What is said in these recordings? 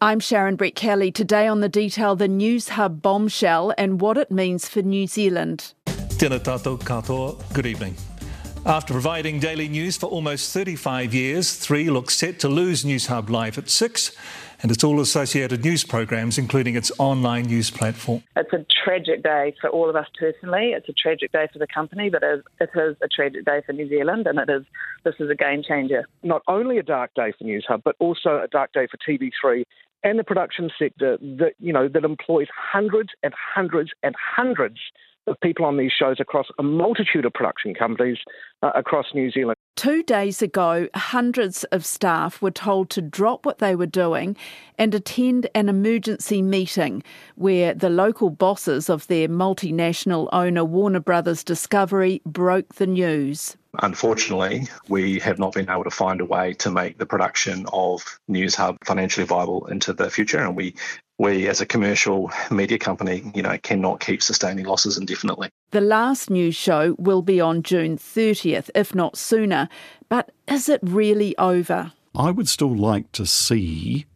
I'm Sharon Brettkelly. Today on the detail, the Newshub bombshell and what it means for New Zealand. Tēnā tātou katoa. Good evening. After providing daily news for almost 35 years, Three looks set to lose Newshub Live at 6 and its all associated news programs, including its online news platform. It's a tragic day for all of us personally. It's a tragic day for the company, but it is a tragic day for New Zealand, and it is this is a game changer. Not only a dark day for Newshub, but also a dark day for TV3 and the production sector that you know that employs hundreds and hundreds and hundreds of people on these shows across a multitude of production companies uh, across New Zealand. Two days ago, hundreds of staff were told to drop what they were doing and attend an emergency meeting where the local bosses of their multinational owner Warner Brothers Discovery broke the news. Unfortunately, we have not been able to find a way to make the production of Newshub financially viable into the future, and we we as a commercial media company, you know, cannot keep sustaining losses indefinitely. The last news show will be on June 30th, if not sooner. But is it really over? I would still like to see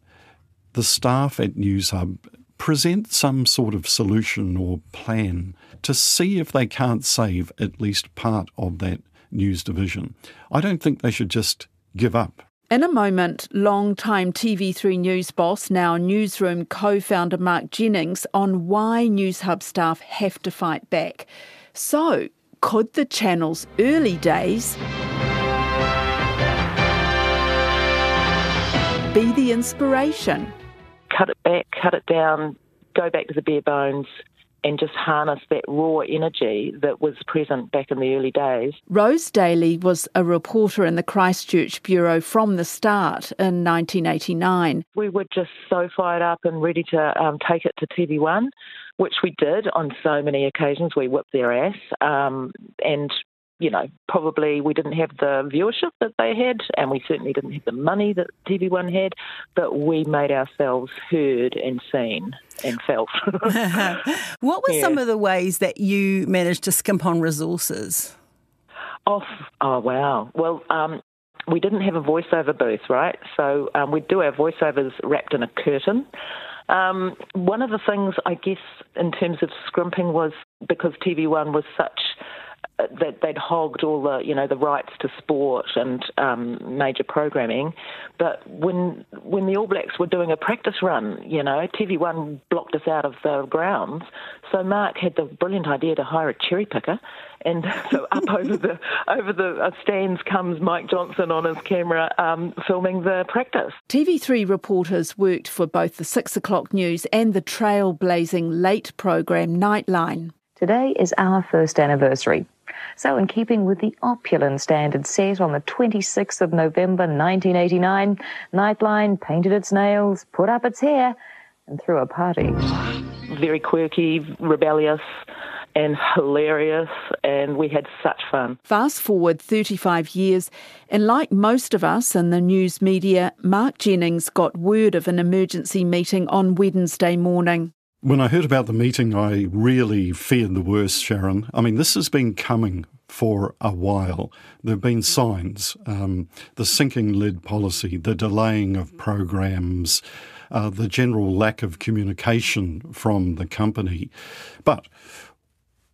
the staff at Newshub present some sort of solution or plan to see if they can't save at least part of that news division. I don't think they should just give up. In a moment, long-time TV3 News boss, now Newsroom co-founder Mark Jennings on why Newshub staff have to fight back. So, could the channel's early days be the inspiration? Cut it back, cut it down, go back to the bare bones, and just harness that raw energy that was present back in the early days. Rose Daly was a reporter in the Christchurch Bureau from the start in 1989. We were just so fired up and ready to um, take it to TV1, which we did on so many occasions. We whipped their ass, um, and you know, probably we didn't have the viewership that they had, and we certainly didn't have the money that TV1 had, but we made ourselves heard and seen and felt. what were yeah. some of the ways that you managed to skimp on resources? Oh, oh wow. Well, um, we didn't have a voiceover booth, right? So um, we'd do our voiceovers wrapped in a curtain. Um, one of the things, I guess, in terms of scrimping was because TV1 was such that they'd hogged all the you know the rights to sport and um, major programming, but when when the All Blacks were doing a practice run, you know TV One blocked us out of the grounds. So Mark had the brilliant idea to hire a cherry picker, and so up over the over the uh, stands comes Mike Johnson on his camera um, filming the practice. TV3 reporters worked for both the six o'clock news and the trailblazing late program Nightline. Today is our first anniversary. So, in keeping with the opulent standard set on the 26th of November 1989, Nightline painted its nails, put up its hair, and threw a party. Very quirky, rebellious, and hilarious, and we had such fun. Fast forward 35 years, and like most of us in the news media, Mark Jennings got word of an emergency meeting on Wednesday morning. When I heard about the meeting, I really feared the worst, Sharon. I mean, this has been coming for a while. There have been signs um, the sinking lid policy, the delaying of programs, uh, the general lack of communication from the company. But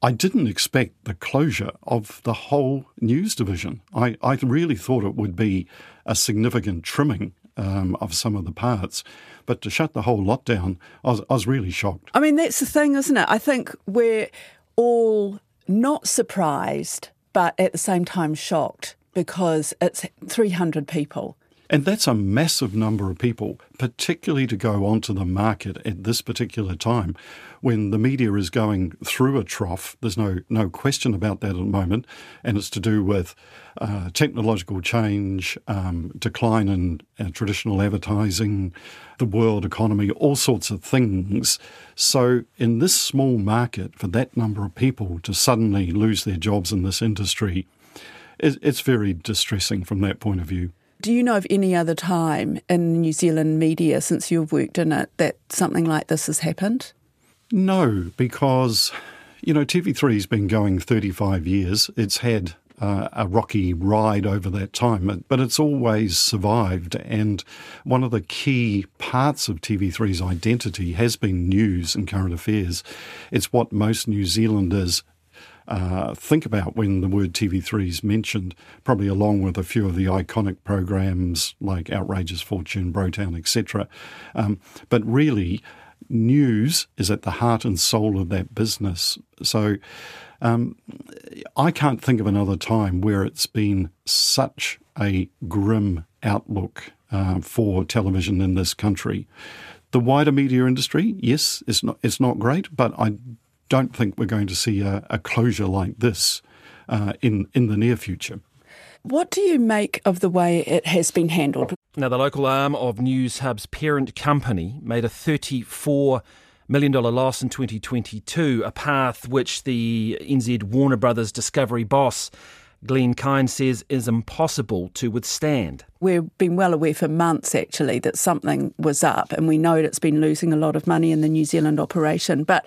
I didn't expect the closure of the whole news division. I, I really thought it would be a significant trimming um, of some of the parts. But to shut the whole lot down, I was, I was really shocked. I mean, that's the thing, isn't it? I think we're all not surprised, but at the same time shocked because it's 300 people. And that's a massive number of people, particularly to go onto the market at this particular time when the media is going through a trough. There's no, no question about that at the moment. And it's to do with uh, technological change, um, decline in uh, traditional advertising, the world economy, all sorts of things. So, in this small market, for that number of people to suddenly lose their jobs in this industry, it's very distressing from that point of view. Do you know of any other time in New Zealand media since you've worked in it that something like this has happened? No, because, you know, TV3's been going 35 years. It's had uh, a rocky ride over that time, but it's always survived. And one of the key parts of TV3's identity has been news and current affairs. It's what most New Zealanders uh, think about when the word TV3 is mentioned, probably along with a few of the iconic programs like Outrageous Fortune, Brotown, etc. Um, but really, news is at the heart and soul of that business. So um, I can't think of another time where it's been such a grim outlook uh, for television in this country. The wider media industry, yes, it's not it's not great, but I don't think we're going to see a, a closure like this uh, in in the near future. What do you make of the way it has been handled? Now, the local arm of Newshub's parent company made a 34 million dollar loss in 2022, a path which the NZ Warner Brothers Discovery boss Glen Kyne says is impossible to withstand. We've been well aware for months actually that something was up, and we know it's been losing a lot of money in the New Zealand operation. But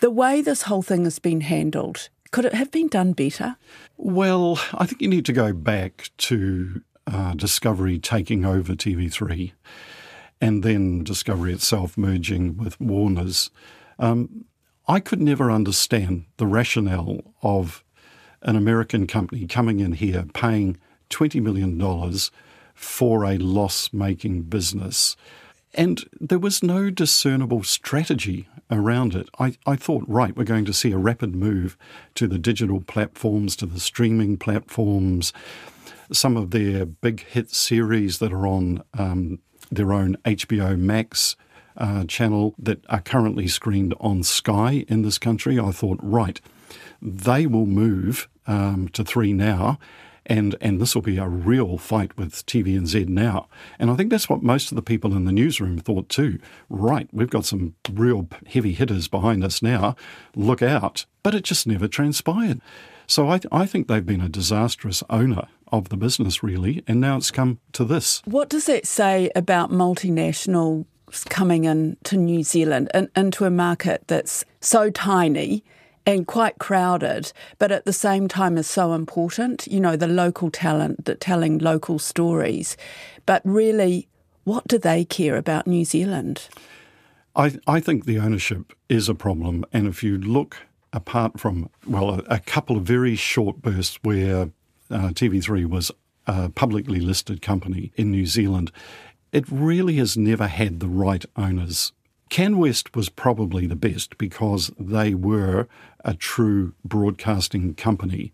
the way this whole thing has been handled, could it have been done better? Well, I think you need to go back to uh, Discovery taking over TV3 and then Discovery itself merging with Warner's. Um, I could never understand the rationale of an American company coming in here paying $20 million for a loss making business. And there was no discernible strategy around it. I, I thought, right, we're going to see a rapid move to the digital platforms, to the streaming platforms, some of their big hit series that are on um, their own HBO Max uh, channel that are currently screened on Sky in this country. I thought, right, they will move um, to three now. And, and this will be a real fight with TVNZ now. And I think that's what most of the people in the newsroom thought too. Right, we've got some real heavy hitters behind us now. Look out. But it just never transpired. So I, I think they've been a disastrous owner of the business, really. And now it's come to this. What does that say about multinationals coming into New Zealand and into a market that's so tiny and quite crowded, but at the same time is so important. You know, the local talent, the telling local stories. But really, what do they care about New Zealand? I, I think the ownership is a problem. And if you look apart from, well, a, a couple of very short bursts where uh, TV3 was a publicly listed company in New Zealand, it really has never had the right owners CanWest was probably the best because they were a true broadcasting company.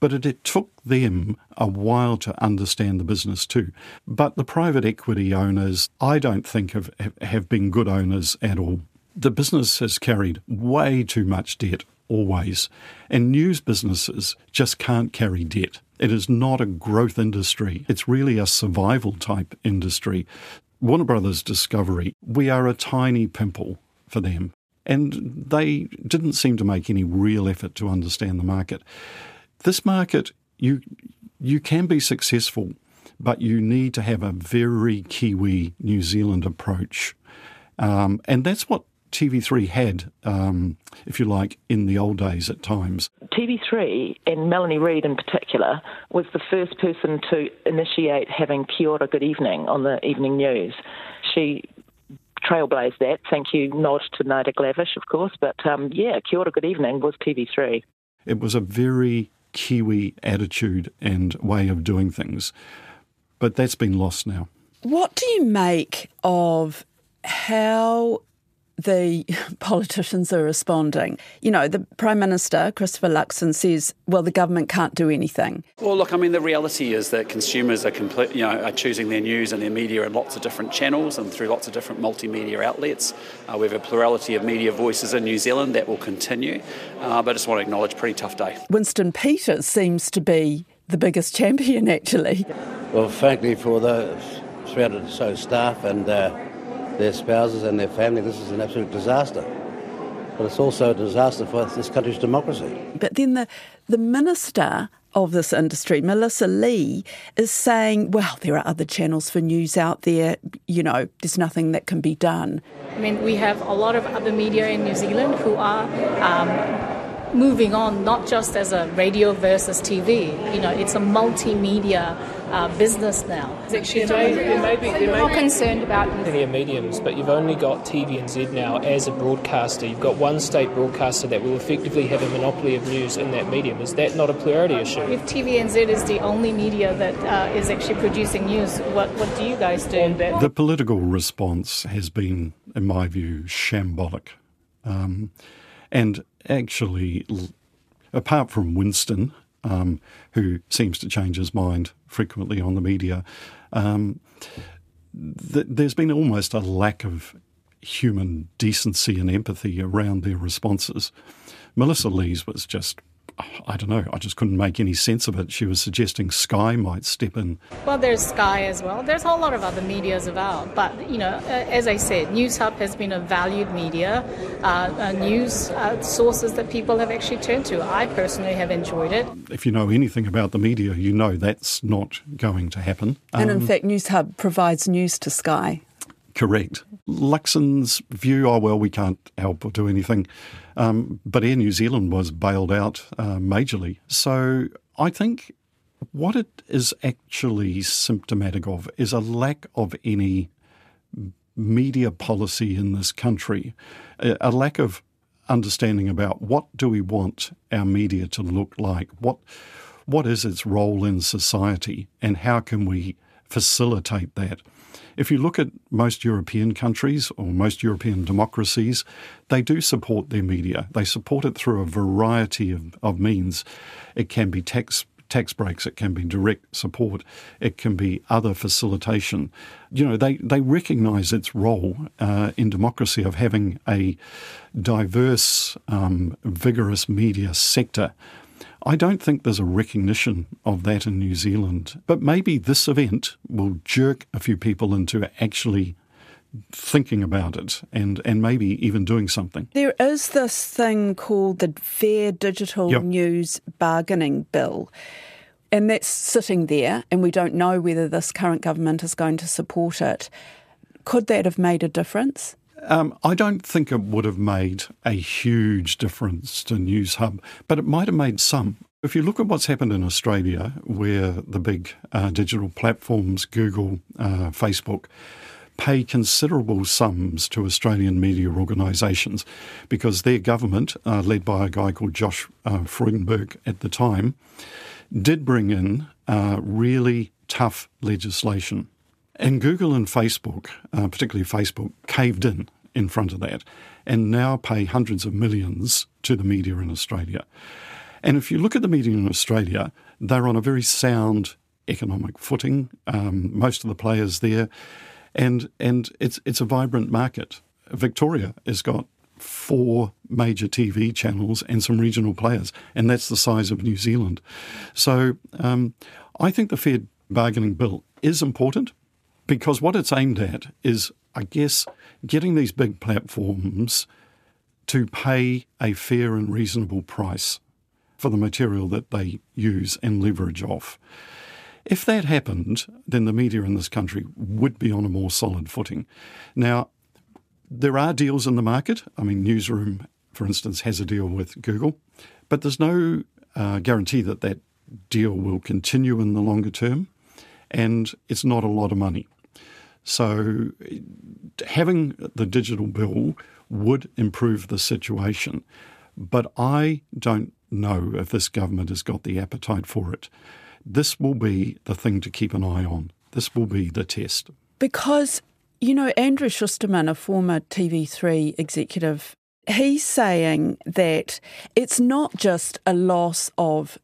But it, it, took them a while to understand the business too. But the private equity owners, I don't think have, have been good owners at all. The business has carried way too much debt, always. And news businesses just can't carry debt. It is not a growth industry. It's really a survival type industry. Warner Brothers Discovery, we are a tiny pimple for them. And they didn't seem to make any real effort to understand the market. This market, you, you can be successful, but you need to have a very Kiwi New Zealand approach. Um, and that's what TV3 had, um, if you like, in the old days at times. TV3, and Melanie Reid in particular, was the first person to initiate having Kia ora good evening on the evening news. She trailblazed that. Thank you, nod to Naida Glavish, of course. But um, yeah, Kia ora good evening was TV3. It was a very Kiwi attitude and way of doing things. But that's been lost now. What do you make of how the politicians are responding. You know, the Prime Minister, Christopher Luxon, says, well, the government can't do anything. Well, look, I mean, the reality is that consumers are, complete, you know, are choosing their news and their media in lots of different channels and through lots of different multimedia outlets. Uh, we have a plurality of media voices in New Zealand that will continue, uh, but I just want to acknowledge pretty tough day. Winston Peters seems to be the biggest champion, actually. Well, frankly, for the surrounded so staff and uh, their spouses and their family. This is an absolute disaster. But it's also a disaster for this country's democracy. But then the, the minister of this industry, Melissa Lee, is saying, well, there are other channels for news out there. You know, there's nothing that can be done. I mean, we have a lot of other media in New Zealand who are um, moving on not just as a radio versus TV. You know, it's a multimedia uh, business now. There may, there may be, there may more concerned about linear mediums, but you've only got TVNZ now as a broadcaster. You've got one state broadcaster that will effectively have a monopoly of news in that medium. Is that not a plurality issue? If TVNZ is the only media that uh, is actually producing news, what, what do you guys do? The political response has been, in my view, shambolic. Um, and actually, apart from Winston, um, who seems to change his mind frequently on the media, um, th- there's been almost a lack of human decency and empathy around their responses. Melissa Lee's was just I don't know. I just couldn't make any sense of it. She was suggesting Sky might step in. Well, there's Sky as well. There's a whole lot of other medias about. But, you know, as I said, Newshub has been a valued media, uh, news uh, sources that people have actually turned to. I personally have enjoyed it. If you know anything about the media, you know that's not going to happen. And um, in fact, Newshub provides news to Sky. Correct. Luxon's view, oh, well, we can't help or do anything. Um, but Air New Zealand was bailed out uh, majorly. So I think what it is actually symptomatic of is a lack of any media policy in this country, a, lack of understanding about what do we want our media to look like, what what is its role in society, and how can we facilitate that. If you look at most European countries or most European democracies, they do support their media. They support it through a variety of, of means. It can be tax tax breaks, it can be direct support, it can be other facilitation. You know, they, they recognise its role uh, in democracy of having a diverse, um, vigorous media sector I don't think there's a recognition of that in New Zealand. But maybe this event will jerk a few people into actually thinking about it and, and maybe even doing something. There is this thing called the Fair Digital yep. News Bargaining Bill. And that's sitting there, and we don't know whether this current government is going to support it. Could that have made a difference? Um, I don't think it would have made a huge difference to Newshub, but it might have made some. If you look at what's happened in Australia, where the big uh, digital platforms, Google, uh, Facebook, pay considerable sums to Australian media organisations because their government, uh, led by a guy called Josh uh, Frydenberg at the time, did bring in uh, really tough legislation and Google and Facebook, uh, particularly Facebook, caved in in front of that and now pay hundreds of millions to the media in Australia. And if you look at the media in Australia, they're on a very sound economic footing. Um, most of the players there, and and it's it's a vibrant market. Victoria has got four major TV channels and some regional players, and that's the size of New Zealand. So um, I think the fair bargaining bill is important because what it's aimed at is, I guess, getting these big platforms to pay a fair and reasonable price for the material that they use and leverage off. If that happened, then the media in this country would be on a more solid footing. Now, there are deals in the market. I mean, Newsroom, for instance, has a deal with Google, but there's no uh, guarantee that that deal will continue in the longer term, and it's not a lot of money. So having the digital bill would improve the situation. But I don't know if this government has got the appetite for it. This will be the thing to keep an eye on. This will be the test. Because, you know, Andrew Szusterman, a former TV3 executive, he's saying that it's not just a loss of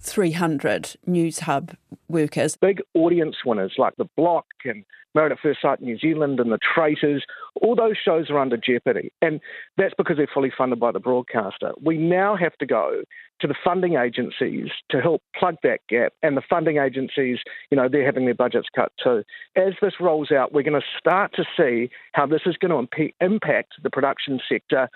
300 Newshub workers. Big audience winners like The Block and Married at First Sight New Zealand and The Traitors, all those shows are under jeopardy. And that's because they're fully funded by the broadcaster. We now have to go to the funding agencies to help plug that gap. And the funding agencies, you know, they're having their budgets cut too. As this rolls out, we're going to start to see how this is going to impact the production sector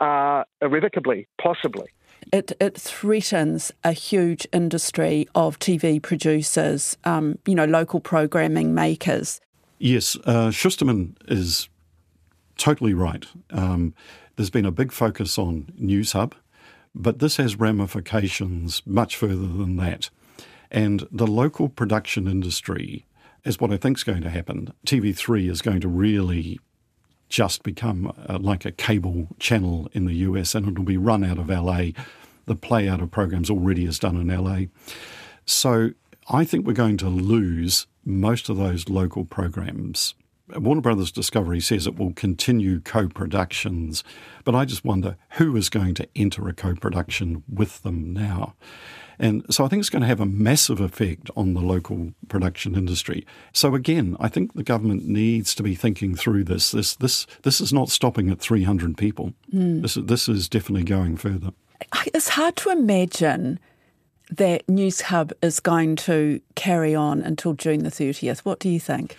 uh, irrevocably, possibly it, it threatens a huge industry of TV producers, um, you know, local programming makers. Yes, uh, Szusterman is totally right. Um, there's been a big focus on Newshub, But this has ramifications much further than that. And the local production industry is what I think is going to happen. TV3 is going to really just become uh, like a cable channel in the US and it'll be run out of LA. The play out of programs already is done in LA. So I think we're going to lose most of those local programs. Warner Brothers Discovery says it will continue co productions, but I just wonder who is going to enter a co production with them now. And so I think it's going to have a massive effect on the local production industry. So again, I think the government needs to be thinking through this. This this this is not stopping at 300 people. Mm. This this is definitely going further. It's hard to imagine that Newshub is going to carry on until June the 30th. What do you think?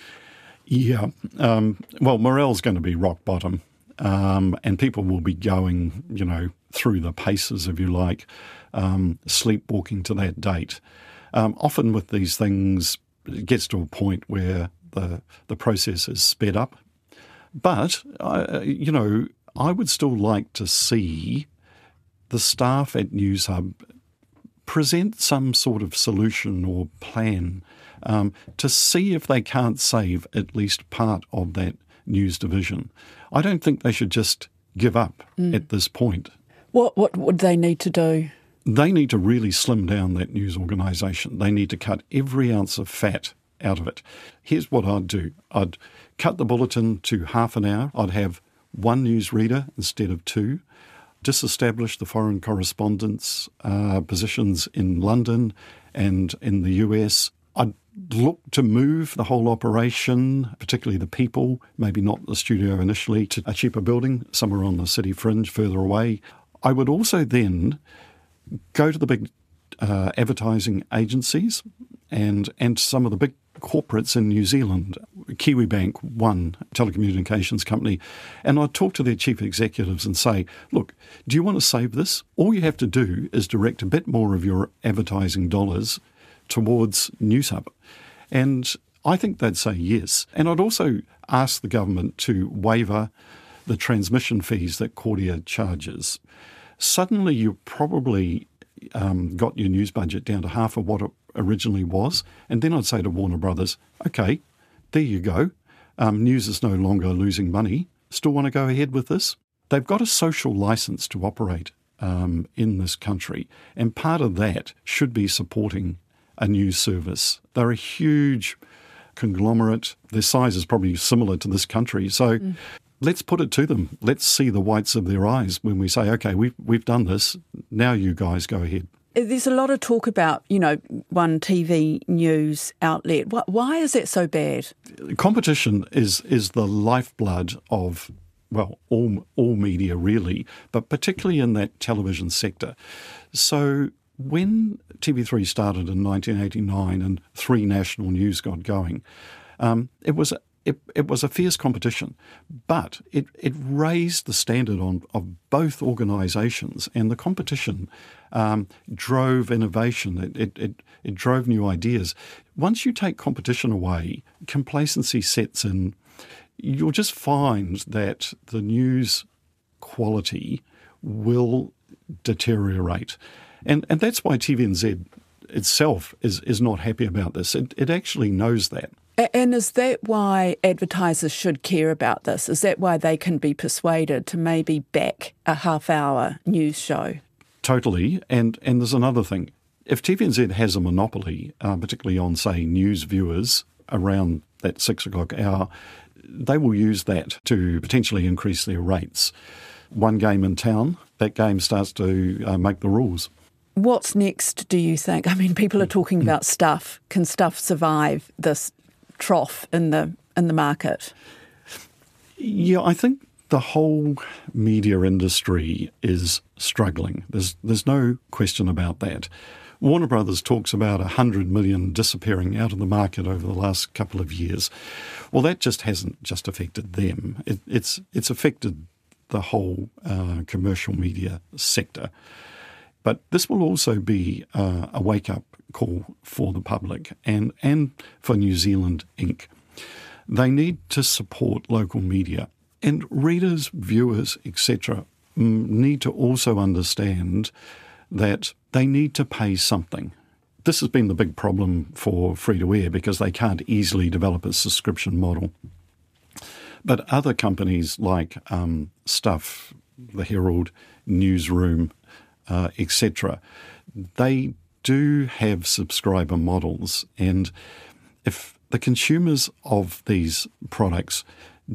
Yeah. Um, well, morale's going to be rock bottom. Um, and people will be going, you know, through the paces, if you like, um, sleepwalking to that date. Um, often with these things, it gets to a point where the the process is sped up. But uh, you know, I would still like to see the staff at Newshub present some sort of solution or plan um, to see if they can't save at least part of that news division. I don't think they should just give up mm. at this point. What what would they need to do? They need to really slim down that news organisation. They need to cut every ounce of fat out of it. Here's what I'd do I'd cut the bulletin to half an hour. I'd have one news reader instead of two. Disestablish the foreign correspondents' uh, positions in London and in the US. I'd look to move the whole operation, particularly the people, maybe not the studio initially, to a cheaper building somewhere on the city fringe further away. I would also then go to the big uh, advertising agencies and and some of the big corporates in New Zealand, Kiwibank, one telecommunications company, and I'd talk to their chief executives and say, look, do you want to save this? All you have to do is direct a bit more of your advertising dollars towards Newshub. And I think they'd say yes. And I'd also ask the government to waiver the transmission fees that Kordia charges. Suddenly, you probably um, got your news budget down to half of what it originally was. And then I'd say to Warner Brothers, okay, there you go. Um, news is no longer losing money. Still want to go ahead with this? They've got a social license to operate um, in this country. And part of that should be supporting a news service. They're a huge conglomerate. Their size is probably similar to this country. So mm. let's put it to them. Let's see the whites of their eyes when we say, okay, we've, we've done this. Now you guys go ahead. There's a lot of talk about, you know, one TV news outlet. Why is that so bad? Competition is is the lifeblood of well, all all media really, but particularly in that television sector. So when TV3 started in 1989 and Three National News got going, um, it was it, it was a fierce competition, but it, it raised the standard on of both organisations, and the competition um, drove innovation. It, it, it, it drove new ideas. Once you take competition away, complacency sets in. You'll just find that the news quality will deteriorate. And, and that's why TVNZ itself is, is not happy about this. It, it actually knows that. And is that why advertisers should care about this? Is that why they can be persuaded to maybe back a half hour news show? Totally. And, and there's another thing. If TVNZ has a monopoly, uh, particularly on, say, news viewers around that six o'clock hour, they will use that to potentially increase their rates. One game in town, that game starts to uh, make the rules. What's next, do you think? I mean, people are talking about stuff. Can stuff survive this trough in the in the market? Yeah, I think the whole media industry is struggling. There's there's no question about that. Warner Brothers talks about 100 million disappearing out of the market over the last couple of years. Well, that just hasn't just affected them. It, it's it's affected the whole uh, commercial media sector. But this will also be uh, a wake up call for the public and, and for New Zealand Inc. They need to support local media, and readers, viewers, etc., need to also understand that they need to pay something. This has been the big problem for free to air because they can't easily develop a subscription model. But other companies like um, Stuff, the Herald, Newsroom, uh, etc., they do have subscriber models. And if the consumers of these products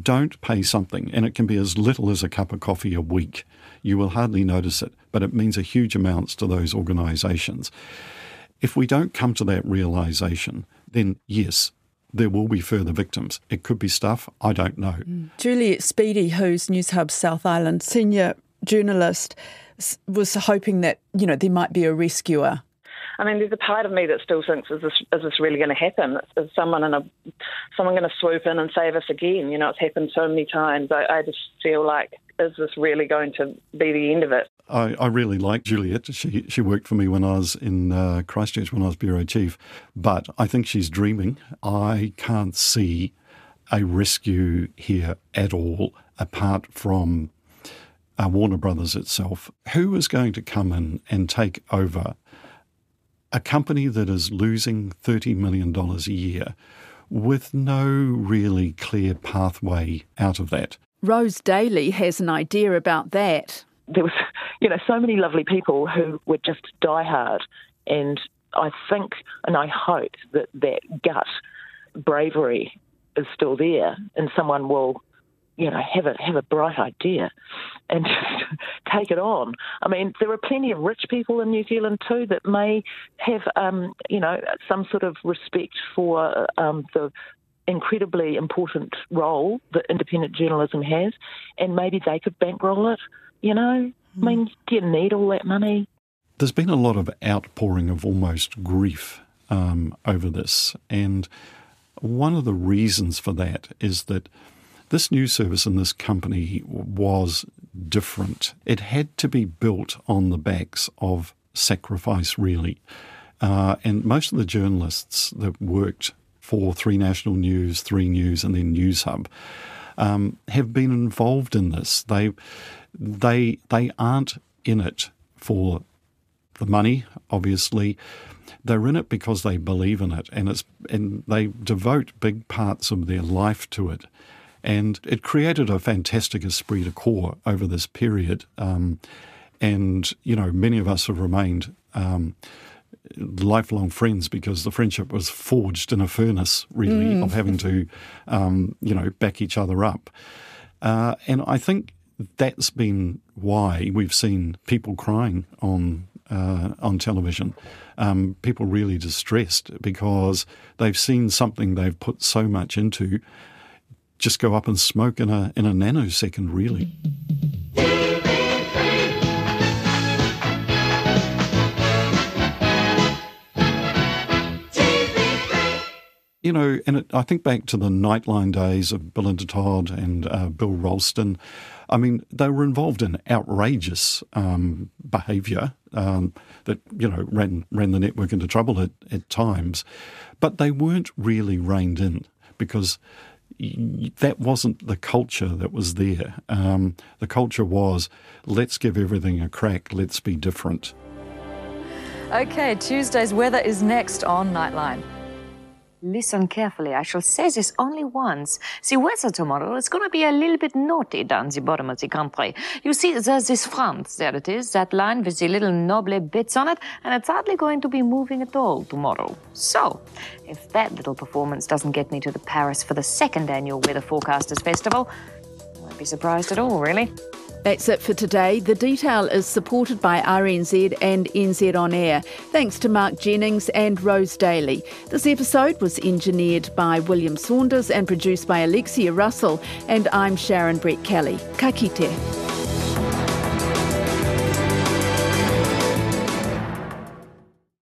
don't pay something, and it can be as little as a cup of coffee a week, you will hardly notice it, but it means a huge amounts to those organisations. If we don't come to that realisation, then yes, there will be further victims. It could be stuff, I don't know. Mm. Juliet Speedy, who's Newshub South Island senior journalist, was hoping that, you know, there might be a rescuer I mean, there's a part of me that still thinks, is this, is this really going to happen? Is, someone in a, someone going to swoop in and save us again? You know, it's happened so many times. I, I just feel like, is this really going to be the end of it? I, I really like Juliet. She she worked for me when I was in uh, Christchurch when I was bureau chief, but I think she's dreaming. I can't see a rescue here at all, apart from uh, Warner Brothers itself. Who is going to come in and take over a company that is losing $30 million a year with no really clear pathway out of that. Rose Daly has an idea about that. There was, you know, so many lovely people who were just diehard, and I think and I hope that that gut bravery is still there, and someone will you know, have a have a bright idea and take it on. I mean, there are plenty of rich people in New Zealand too that may have, um, you know, some sort of respect for um, the incredibly important role that independent journalism has, and maybe they could bankroll it. You know, mm. I mean, do you need all that money? There's been a lot of outpouring of almost grief um, over this, and one of the reasons for that is that this news service and this company was different. It had to be built on the backs of sacrifice, really. Uh, and most of the journalists that worked for Three National News, Three News, and then Newshub um, have been involved in this. They, they, they aren't in it for the money, obviously. They're in it because they believe in it, and it's and they devote big parts of their life to it. And it created a fantastic esprit de corps over this period. Um, and, you know, many of us have remained um, lifelong friends because the friendship was forged in a furnace, really, mm. of having to, um, you know, back each other up. Uh, and I think that's been why we've seen people crying on uh, on television. Um, people really distressed because they've seen something they've put so much into just go up and smoke in a in a nanosecond, really. You know, and it, I think back to the Nightline days of Belinda Todd and uh, Bill Ralston. I mean, they were involved in outrageous um, behaviour um, that you know ran ran the network into trouble at, at times, but they weren't really reined in because that wasn't the culture that was there. Um, the culture was let's give everything a crack, let's be different. Okay, Tuesday's weather is next on Nightline. Listen carefully. I shall say this only once. The weather tomorrow is going to be a little bit naughty down the bottom of the country. You see, there's this front. There it is, that line with the little noble bits on it, and it's hardly going to be moving at all tomorrow. So, if that little performance doesn't get me to the Paris for the second annual Weather Forecasters Festival, I won't be surprised at all, really. That's it for today. The detail is supported by RNZ and NZ On Air. Thanks to Mark Jennings and Rose Daly. This episode was engineered by William Saunders and produced by Alexia Russell. And I'm Sharon Brettkelly. Ka kite.